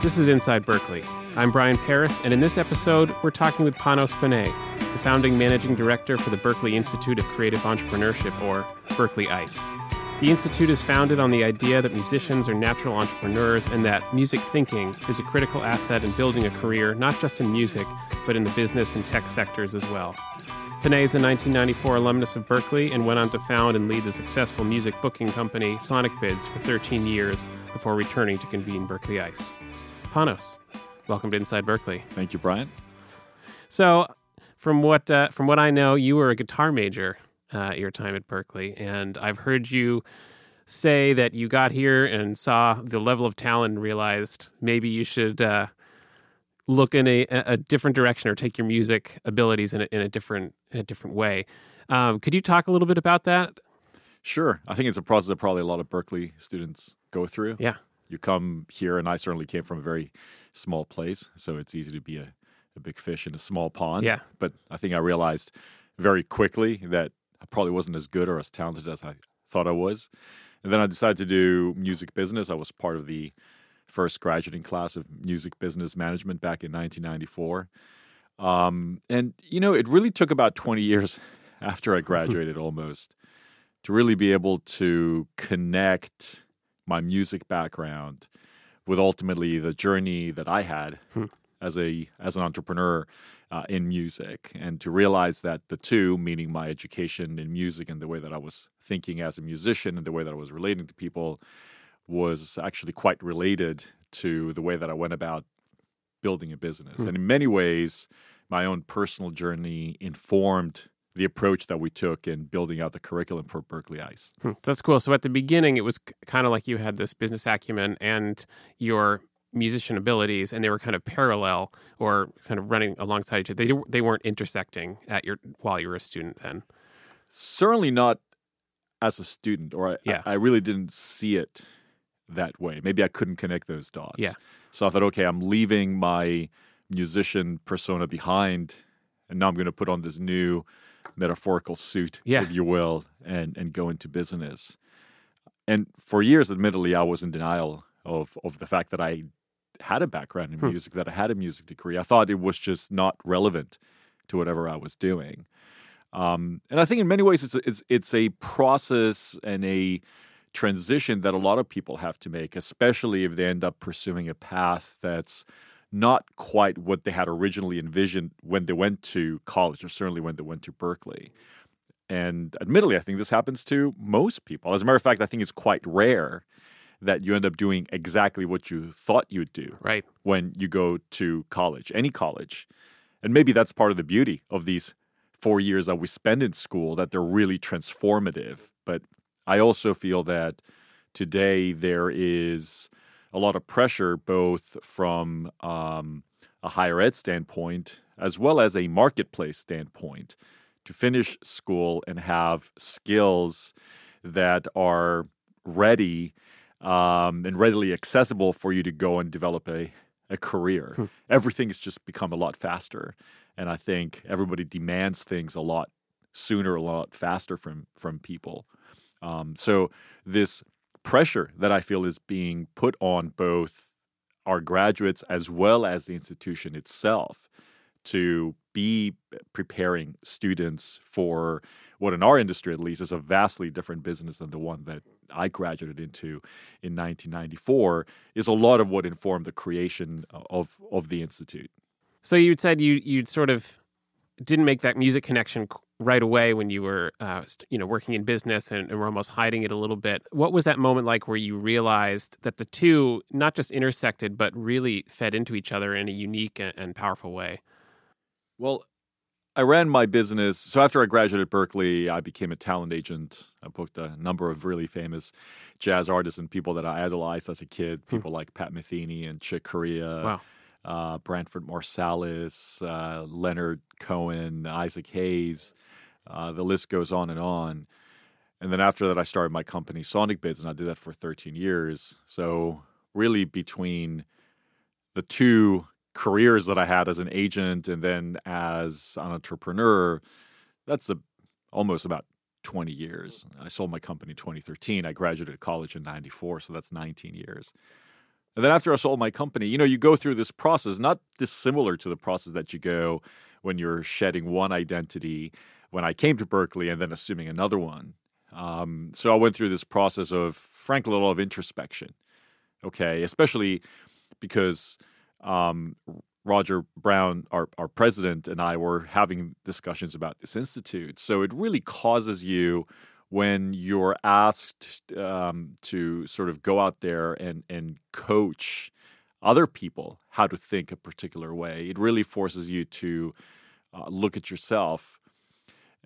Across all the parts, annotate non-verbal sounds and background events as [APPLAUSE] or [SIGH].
This is Inside Berklee. I'm Brian Paris, and in this episode, we're talking with Panos Panay, the founding managing director for the Berklee Institute of Creative Entrepreneurship, or Berklee ICE. The Institute is founded on the idea that musicians are natural entrepreneurs and that music thinking is a critical asset in building a career, not just in music, but in the business and tech sectors as well. Panay is a 1994 alumnus of Berklee and went on to found and lead the successful music booking company Sonicbids for 13 years before returning to convene Berklee ICE. Panos, welcome to Inside Berklee. Thank you, Brian. So, from what uh, from what I know, you were a guitar major uh, at your time at Berklee, and I've heard you say that you got here and saw the level of talent and realized maybe you should uh, look in a, a different direction or take your music abilities in a, in a different a different way. Um, could you talk a little bit about that? Sure. I think it's a process that probably a lot of Berklee students go through. Yeah you come here, and I certainly came from a very small place, so it's easy to be a, a big fish in a small pond. Yeah. But I think I realized very quickly that I probably wasn't as good or as talented as I thought I was. And then I decided to do music business. I was part of the first graduating class of music business management back in 1994. Um, and, you know, it really took about 20 years [LAUGHS] after I [LAUGHS] graduated almost to really be able to connect my music background with ultimately the journey that I had hmm. as a as an entrepreneur uh, in music, and to realize that the two, meaning my education in music and the way that I was thinking as a musician and the way that I was relating to people, was actually quite related to the way that I went about building a business. Hmm. And in many ways, my own personal journey informed the approach that we took in building out the curriculum for Berklee ICE. Hmm, that's cool. So at the beginning, it was kind of like you had this business acumen and your musician abilities, and they were kind of parallel or kind of running alongside each other. They they weren't intersecting at your while you were a student then. Certainly not as a student, or I, yeah. I, I really didn't see it that way. Maybe I couldn't connect those dots. Yeah. So I thought, okay, I'm leaving my musician persona behind, and now I'm going to put on this new metaphorical suit, yeah. if you will, and and go into business. And for years, admittedly, I was in denial of of the fact that I had a background in hmm. music, that I had a music degree. I thought it was just not relevant to whatever I was doing. Um, and I think in many ways, it's it's it's a process and a transition that a lot of people have to make, especially if they end up pursuing a path that's not quite what they had originally envisioned when they went to college, or certainly when they went to Berklee. And admittedly, I think this happens to most people. As a matter of fact, I think it's quite rare that you end up doing exactly what you thought you'd do right. when you go to college, any college. And maybe that's part of the beauty of these four years that we spend in school, that they're really transformative. But I also feel that today there is a lot of pressure, both from um, a higher ed standpoint as well as a marketplace standpoint, to finish school and have skills that are ready um, and readily accessible for you to go and develop a, a career. Hmm. Everything's just become a lot faster. And I think everybody demands things a lot sooner, a lot faster from from people. Um, so this pressure that I feel is being put on both our graduates as well as the institution itself to be preparing students for what in our industry at least is a vastly different business than the one that I graduated into in 1994 is a lot of what informed the creation of of the institute. So you said you you'd sort of didn't make that music connection right away when you were, uh, you know, working in business and, and were almost hiding it a little bit. What was that moment like where you realized that the two not just intersected but really fed into each other in a unique and, and powerful way? Well, I ran my business. So after I graduated berklee I became a talent agent. I booked a number of really famous jazz artists and people that I idolized as a kid. Hmm. People hmm. like Pat Metheny and Chick Corea. Wow uh, Branford Marsalis, uh, Leonard Cohen, Isaac Hayes. Uh, the list goes on and on. And then after that, I started my company, Sonicbids, and I did that for 13 years. So, really, between the two careers that I had as an agent and then as an entrepreneur, that's a, almost about 20 years. I sold my company in 2013. I graduated college in 94, so that's 19 years. And then after I sold my company, you know, you go through this process, not dissimilar to the process that you go when you're shedding one identity when I came to Berklee and then assuming another one. Um, so I went through this process of, frankly, a lot of introspection. Okay, especially because um, Roger Brown, our, our president, and I were having discussions about this institute. So it really causes you when you're asked um, to sort of go out there and, and coach other people how to think a particular way. It really forces you to uh, look at yourself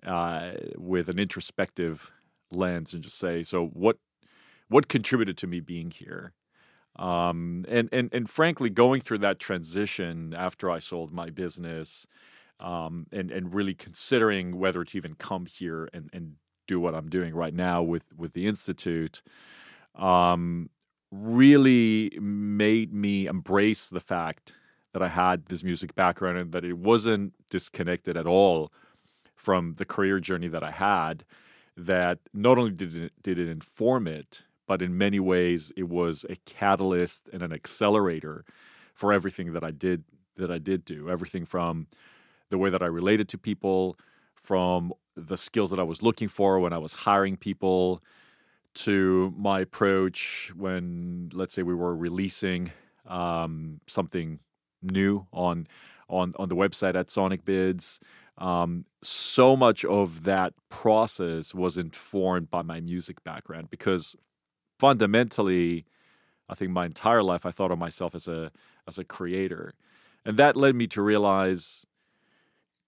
uh, with an introspective lens and just say, so what what contributed to me being here? Um, and and and frankly, going through that transition after I sold my business, um, and and really considering whether to even come here and and do what I'm doing right now with with the institute, um, really made me embrace the fact that I had this music background and that it wasn't disconnected at all from the career journey that I had. That not only did it, did it inform it, but in many ways it was a catalyst and an accelerator for everything that I did that I did do. Everything from the way that I related to people, from the skills that I was looking for when I was hiring people, to my approach when, let's say, we were releasing um, something new on on on the website at Sonicbids. Um, so much of that process was informed by my music background because fundamentally, I think my entire life I thought of myself as a as a creator, and that led me to realize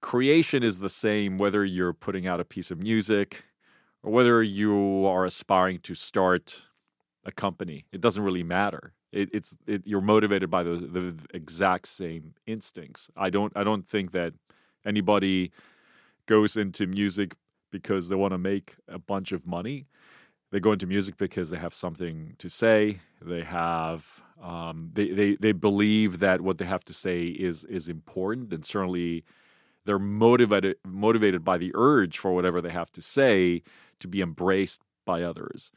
creation is the same whether you're putting out a piece of music or whether you are aspiring to start a company. It doesn't really matter. It, it's it, you're motivated by the, the exact same instincts. I don't I don't think that anybody goes into music because they want to make a bunch of money they go into music because they have something to say. They have um, they, they they believe that what they have to say is is important, and certainly they're motivated motivated by the urge for whatever they have to say to be embraced by others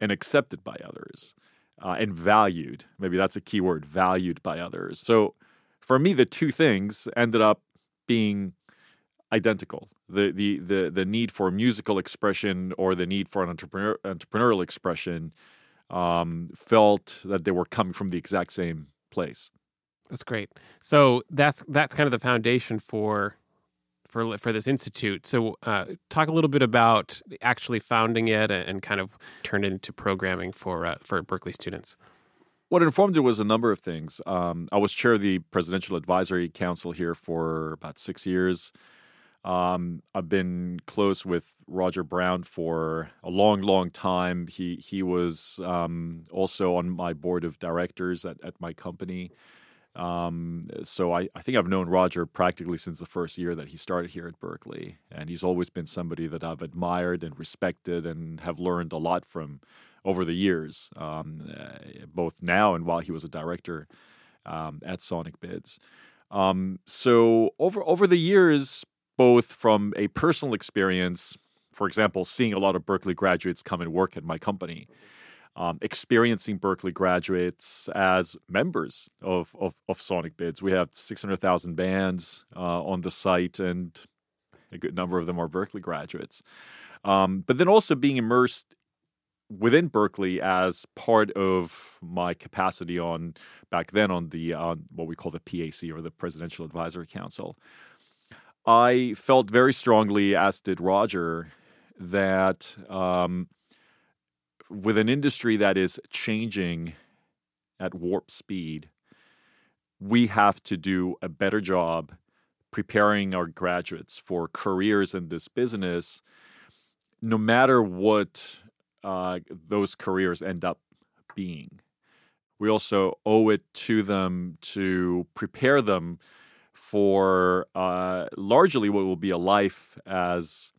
and accepted by others uh, and valued. Maybe that's a key word: valued by others. So for me, the two things ended up being identical. The, the the the need for musical expression or the need for an entrepreneur, entrepreneurial expression um, felt that they were coming from the exact same place. That's great. So that's that's kind of the foundation for for for this institute. So uh, talk a little bit about actually founding it and kind of turn it into programming for uh, for Berklee students. What informed it was a number of things. Um, I was chair of the Presidential Advisory Council here for about six years. Um, I've been close with Roger Brown for a long, long time. He he was um, also on my board of directors at, at my company. Um, so I, I think I've known Roger practically since the first year that he started here at Berklee, and he's always been somebody that I've admired and respected and have learned a lot from over the years, um, uh, both now and while he was a director um, at Sonicbids. Um, so over over the years, both from a personal experience, for example, seeing a lot of Berklee graduates come and work at my company, um, experiencing Berklee graduates as members of, of, of Sonicbids. We have 600,000 bands uh, on the site, and a good number of them are Berklee graduates. Um, but then also being immersed within Berklee as part of my capacity on back then on the uh, what we call the PAC or the Presidential Advisory Council. I felt very strongly, as did Roger, that um, with an industry that is changing at warp speed, we have to do a better job preparing our graduates for careers in this business, no matter what uh, those careers end up being. We also owe it to them to prepare them for uh, largely what will be a life as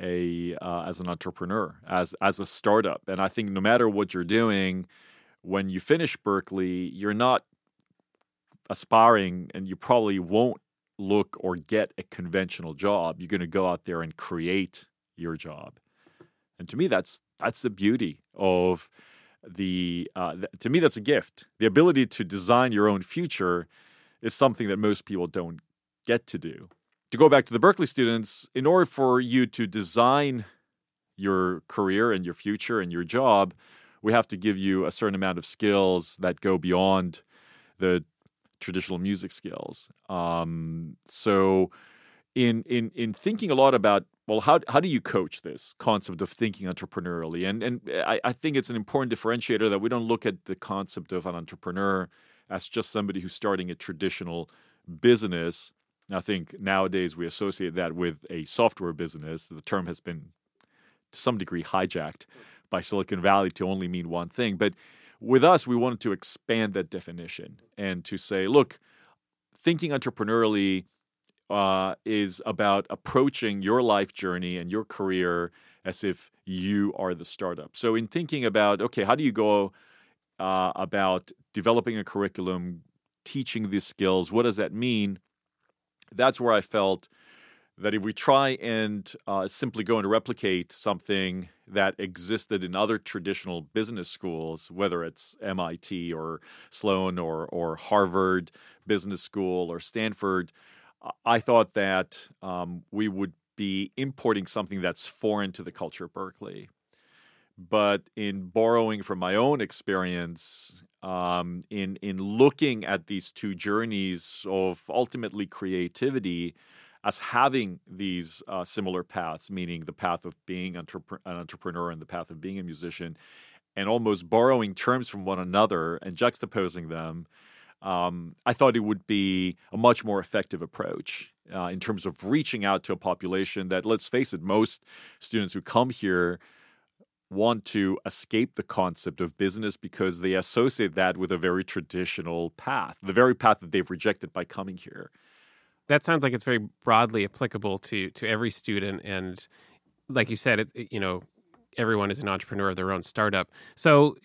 a uh, as an entrepreneur, as as a startup. And I think no matter what you're doing, when you finish Berklee, you're not aspiring, and you probably won't look or get a conventional job. You're going to go out there and create your job. And to me, that's that's the beauty of the uh, th- to me that's a gift. The ability to design your own future is something that most people don't get to do. To go back to the Berklee students, in order for you to design your career and your future and your job, we have to give you a certain amount of skills that go beyond the traditional music skills. Um, so, in in in thinking a lot about well, how how do you coach this concept of thinking entrepreneurially? And and I, I think it's an important differentiator that we don't look at the concept of an entrepreneur as just somebody who's starting a traditional business. I think nowadays we associate that with a software business. The term has been to some degree hijacked by Silicon Valley to only mean one thing. But with us, we wanted to expand that definition and to say, look, thinking entrepreneurially uh, is about approaching your life journey and your career as if you are the startup. So, in thinking about, okay, how do you go uh, about developing a curriculum, teaching these skills? What does that mean? That's where I felt that if we try and uh, simply go and replicate something that existed in other traditional business schools, whether it's MIT or Sloan or, or Harvard Business School or Stanford, I thought that um, we would be importing something that's foreign to the culture of Berklee. But in borrowing from my own experience, um, in in looking at these two journeys of ultimately creativity, as having these uh, similar paths, meaning the path of being entrep- an entrepreneur and the path of being a musician, and almost borrowing terms from one another and juxtaposing them, um, I thought it would be a much more effective approach uh, in terms of reaching out to a population that, let's face it, most students who come here want to escape the concept of business because they associate that with a very traditional path, the very path that they've rejected by coming here. That sounds like it's very broadly applicable to to every student and like you said it, it, you know everyone is an entrepreneur of their own startup. So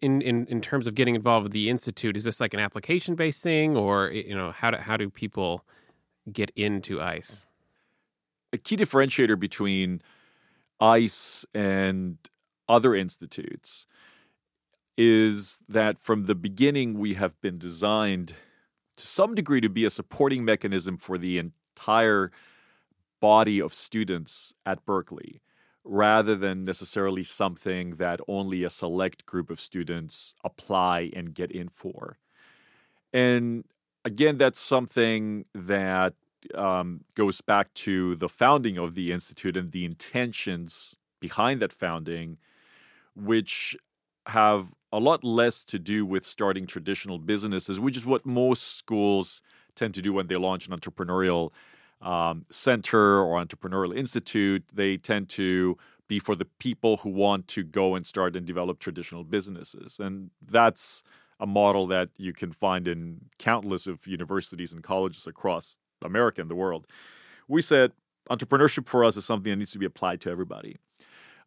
in, in in terms of getting involved with the institute is this like an application based thing or you know how do how do people get into ice? A key differentiator between ice and other institutes is that from the beginning we have been designed to some degree to be a supporting mechanism for the entire body of students at Berklee rather than necessarily something that only a select group of students apply and get in for. And again, that's something that um, goes back to the founding of the Institute and the intentions behind that founding, which have a lot less to do with starting traditional businesses, which is what most schools tend to do when they launch an entrepreneurial um, center or entrepreneurial institute. They tend to be for the people who want to go and start and develop traditional businesses. And that's a model that you can find in countless of universities and colleges across America and the world. We said entrepreneurship for us is something that needs to be applied to everybody.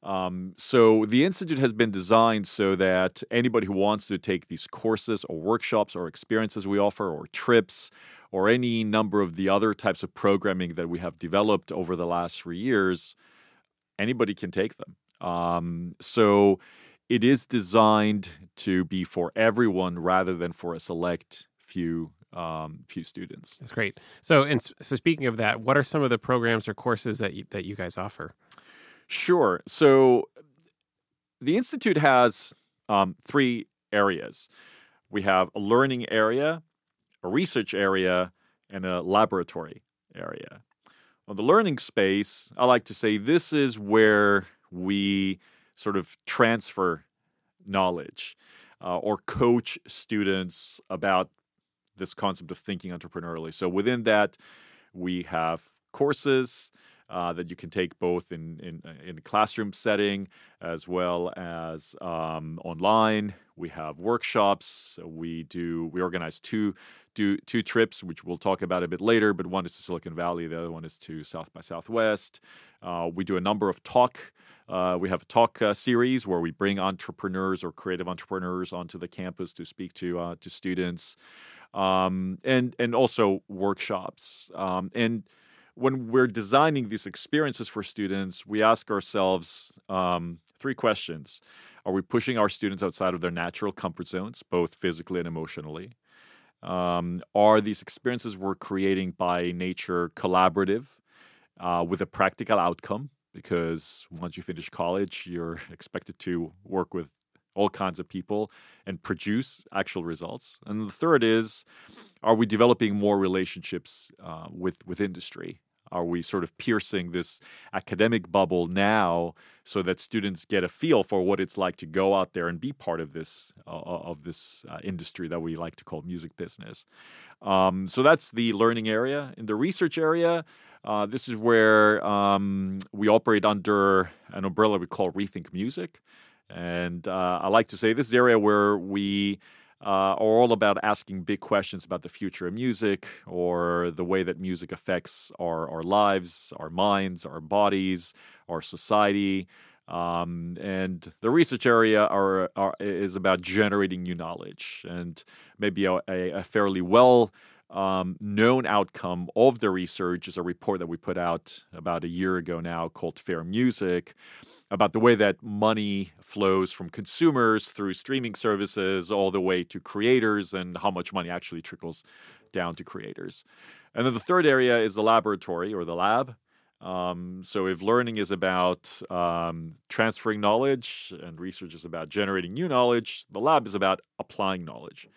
Um, so the institute has been designed so that anybody who wants to take these courses or workshops or experiences we offer or trips or any number of the other types of programming that we have developed over the last three years, anybody can take them. Um, so it is designed to be for everyone rather than for a select few um, few students. That's great. So, and so speaking of that, what are some of the programs or courses that you, that you guys offer? Sure. So the Institute has um, three areas we have a learning area, a research area, and a laboratory area. On the learning space, I like to say this is where we sort of transfer knowledge uh, or coach students about this concept of thinking entrepreneurially. So within that, we have courses uh, that you can take both in, in, uh, in classroom setting as well as um, online. We have workshops. We do we organize two do two trips, which we'll talk about a bit later. But one is to Silicon Valley, the other one is to South by Southwest. Uh, we do a number of talk. Uh, we have a talk uh, series where we bring entrepreneurs or creative entrepreneurs onto the campus to speak to uh, to students, um, and and also workshops. Um, and when we're designing these experiences for students, we ask ourselves um, Three questions. Are we pushing our students outside of their natural comfort zones, both physically and emotionally? Um, are these experiences we're creating by nature collaborative uh, with a practical outcome? Because once you finish college, you're [LAUGHS] expected to work with all kinds of people and produce actual results. And the third is, are we developing more relationships uh, with with industry? Are we sort of piercing this academic bubble now so that students get a feel for what it's like to go out there and be part of this uh, of this uh, industry that we like to call music business? Um, so that's the learning area. In the research area, uh, this is where um, we operate under an umbrella we call Rethink Music. And uh, I like to say this is the area where we uh, are all about asking big questions about the future of music or the way that music affects our, our lives, our minds, our bodies, our society. Um, and the research area are, are, is about generating new knowledge and maybe a, a fairly well um, known outcome of the research is a report that we put out about a year ago now called Fair Music about the way that money flows from consumers through streaming services all the way to creators and how much money actually trickles down to creators. And then the third area is the laboratory or the lab. Um, so if learning is about um, transferring knowledge and research is about generating new knowledge, the lab is about applying knowledge.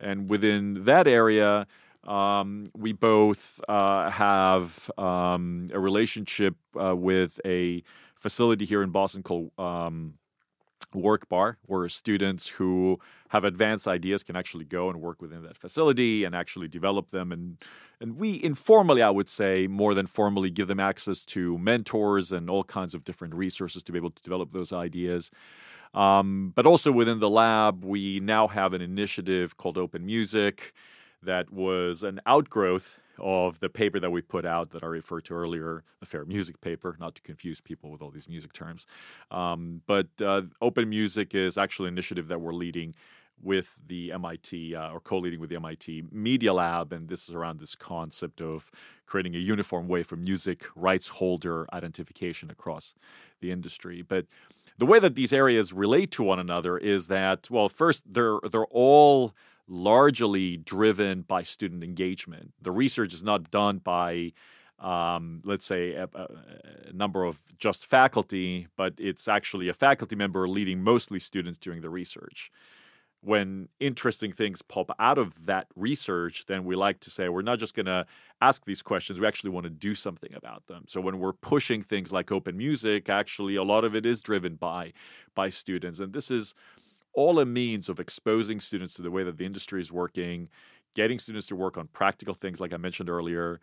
And within that area, um, we both uh, have um, a relationship uh, with a facility here in Boston called um, Workbar, where students who have advanced ideas can actually go and work within that facility and actually develop them. And and we informally, I would say, more than formally, give them access to mentors and all kinds of different resources to be able to develop those ideas. Um, but also within the lab, we now have an initiative called Open Music that was an outgrowth of the paper that we put out that I referred to earlier, the Fair Music paper, not to confuse people with all these music terms. Um, but uh, Open Music is actually an initiative that we're leading with the MIT uh, or co-leading with the MIT Media Lab, and this is around this concept of creating a uniform way for music rights holder identification across the industry. But the way that these areas relate to one another is that, well, first they're they're all largely driven by student engagement. The research is not done by, um, let's say, a, a, number of just faculty, but it's actually a faculty member leading mostly students doing the research. When interesting things pop out of that research, then we like to say we're not just going to ask these questions, we actually want to do something about them. So when we're pushing things like open music, actually a lot of it is driven by by students. And this is all a means of exposing students to the way that the industry is working, getting students to work on practical things, like I mentioned earlier.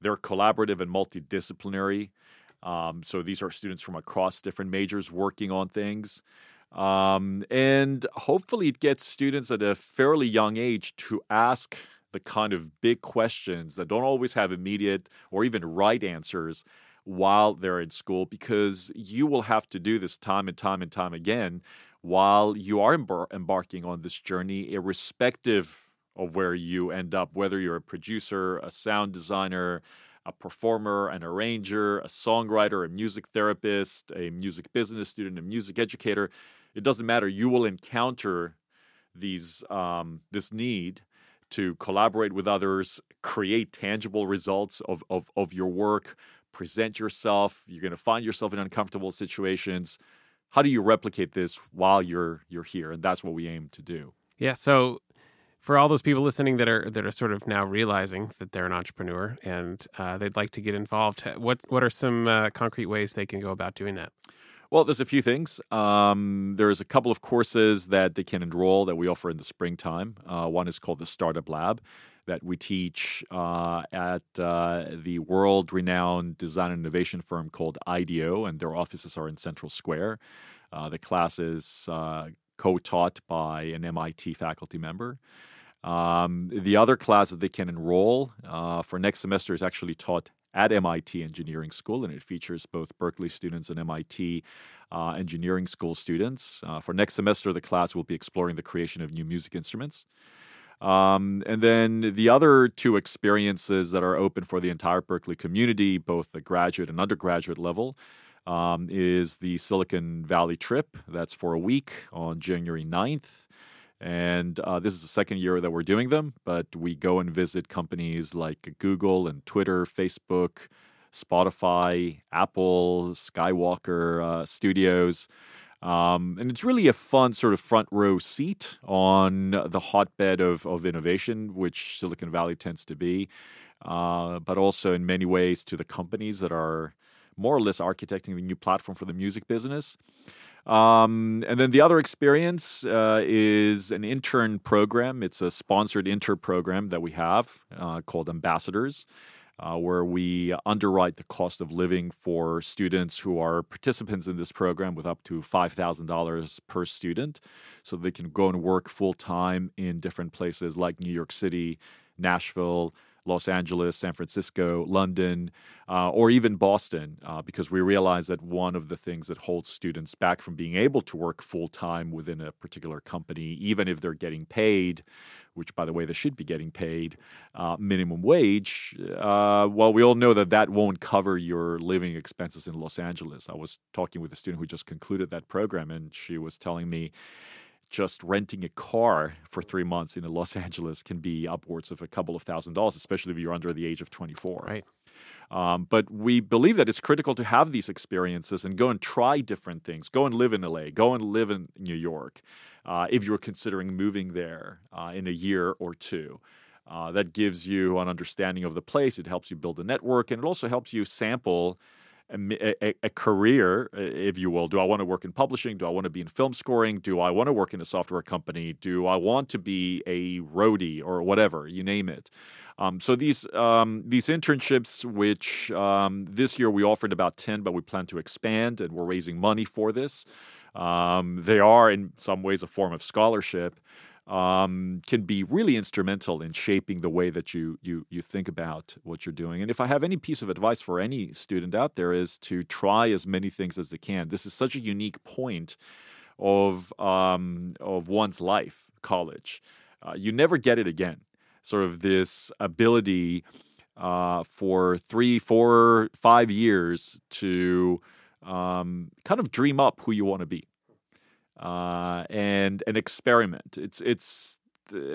They're collaborative and multidisciplinary. Um, so these are students from across different majors working on things. Um, and hopefully, it gets students at a fairly young age to ask the kind of big questions that don't always have immediate or even right answers while they're in school, because you will have to do this time and time and time again while you are embar- embarking on this journey, irrespective of where you end up, whether you're a producer, a sound designer, a performer, an arranger, a songwriter, a music therapist, a music business student, a music educator, it doesn't matter. You will encounter these um, this need to collaborate with others, create tangible results of, of, of your work, present yourself. You're going to find yourself in uncomfortable situations how do you replicate this while you're you're here and that's what we aim to do yeah so for all those people listening that are that are sort of now realizing that they're an entrepreneur and uh, they'd like to get involved what what are some uh, concrete ways they can go about doing that well, there's a few things. Um, there's a couple of courses that they can enroll that we offer in the springtime. Uh, one is called the Startup Lab that we teach uh, at uh, the world renowned design and innovation firm called IDEO, and their offices are in Central Square. Uh, the class is uh, co taught by an MIT faculty member. Um, the other class that they can enroll uh, for next semester is actually taught at MIT Engineering School, and it features both Berklee students and MIT uh, Engineering School students. Uh, for next semester, the class will be exploring the creation of new music instruments. Um, and then the other two experiences that are open for the entire Berklee community, both the graduate and undergraduate level, um, is the Silicon Valley trip. That's for a week on January 9th. And uh, this is the second year that we're doing them, but we go and visit companies like Google and Twitter, Facebook, Spotify, Apple, Skywalker uh, Studios. Um, and it's really a fun sort of front row seat on the hotbed of, of innovation, which Silicon Valley tends to be, uh, but also in many ways to the companies that are more or less architecting the new platform for the music business. Um, and then the other experience uh, is an intern program. It's a sponsored intern program that we have uh, called Ambassadors uh, where we underwrite the cost of living for students who are participants in this program with up to $5,000 per student. So they can go and work full time in different places like New York City, Nashville, Los Angeles, San Francisco, London, uh, or even Boston, uh, because we realize that one of the things that holds students back from being able to work full time within a particular company, even if they're getting paid, which, by the way, they should be getting paid uh, minimum wage, uh, well, we all know that that won't cover your living expenses in Los Angeles. I was talking with a student who just concluded that program, and she was telling me just renting a car for three months in Los [LAUGHS] Angeles can be upwards of a couple of thousand dollars, especially if you're under the age of 24. Right. Um, but we believe that it's critical to have these experiences and go and try different things. Go and live in LA. Go and live in New York uh, if you're considering moving there uh, in a year or two. Uh, that gives you an understanding of the place. It helps you build a network, and it also helps you sample a, a, a, career, if you will. Do I want to work in publishing? Do I want to be in film scoring? Do I want to work in a software company? Do I want to be a roadie or whatever? You name it. Um, so these um, these internships, which um, this year we offered about ten, but we plan to expand, and we're raising money for this. Um, they are in some ways a form of scholarship um, can be really instrumental in shaping the way that you you you think about what you're doing. And if I have any piece of advice for any student out there, is to try as many things as they can. This is such a unique point of um, of one's life, college. Uh, you never get it again. Sort of this ability uh, for three, four, five years to um, kind of dream up who you want to be uh, and an experiment. It's it's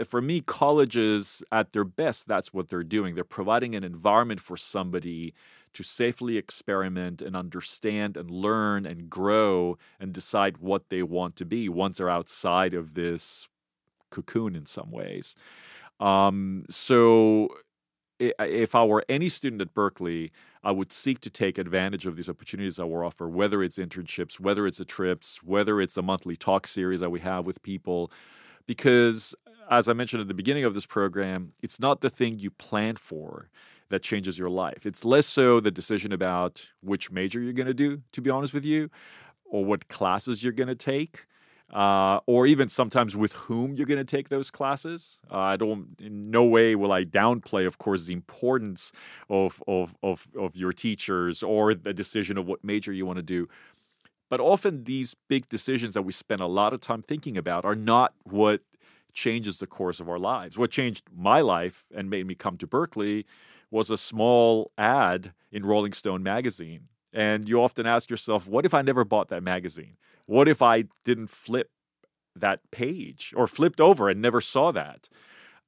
for me, colleges at their best, that's what they're doing. They're providing an environment for somebody to safely experiment and understand and learn and grow and decide what they want to be once they're outside of this cocoon in some ways. Um, so if I were any student at Berklee, I would seek to take advantage of these opportunities that we offer, whether it's internships, whether it's the trips, whether it's the monthly talk series that we have with people, because as I mentioned at the beginning of this program, it's not the thing you plan for that changes your life. It's less so the decision about which major you're going to do, to be honest with you, or what classes you're going to take uh, or even sometimes with whom you're going to take those classes. Uh, I don't, in no way will I downplay, of course, the importance of, of, of, of your teachers or the decision of what major you want to do. But often these big decisions that we spend a lot of time thinking about are not what changes the course of our lives. What changed my life and made me come to Berklee was a small ad in Rolling Stone magazine. And you often ask yourself, what if I never bought that magazine? What if I didn't flip that page or flipped over and never saw that?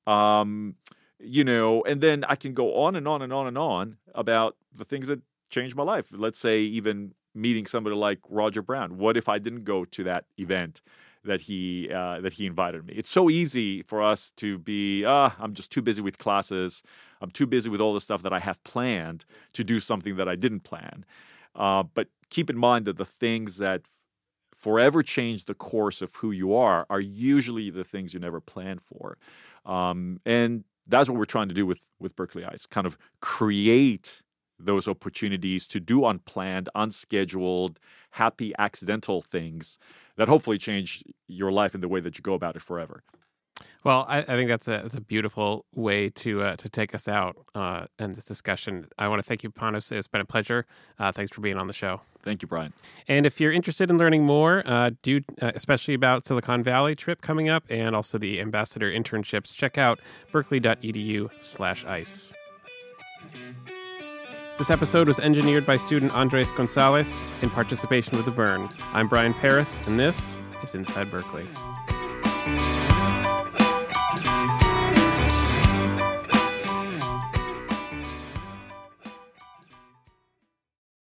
Um, you know, and then I can go on and on and on and on about the things that changed my life. Let's say even meeting somebody like Roger Brown. What if I didn't go to that event that he uh, that he invited me? It's so easy for us to be, ah, I'm just too busy with classes. I'm too busy with all the stuff that I have planned to do something that I didn't plan. Uh, but keep in mind that the things that forever change the course of who you are are usually the things you never planned for. Um, and that's what we're trying to do with, with Berklee Ice kind of create those opportunities to do unplanned, unscheduled, happy, accidental things that hopefully change your life in the way that you go about it forever. Well, I, I, think that's a, that's a beautiful way to uh, to take us out uh, in this discussion. I want to thank you, Panos. It's been a pleasure. Uh, thanks for being on the show. Thank you, Brian. And if you're interested in learning more, uh, do uh, especially about Silicon Valley trip coming up and also the ambassador internships, check out berklee.edu/ice. This episode was engineered by student Andres Gonzalez in participation with the BIRN. I'm Brian Paris, and this is Inside Berklee.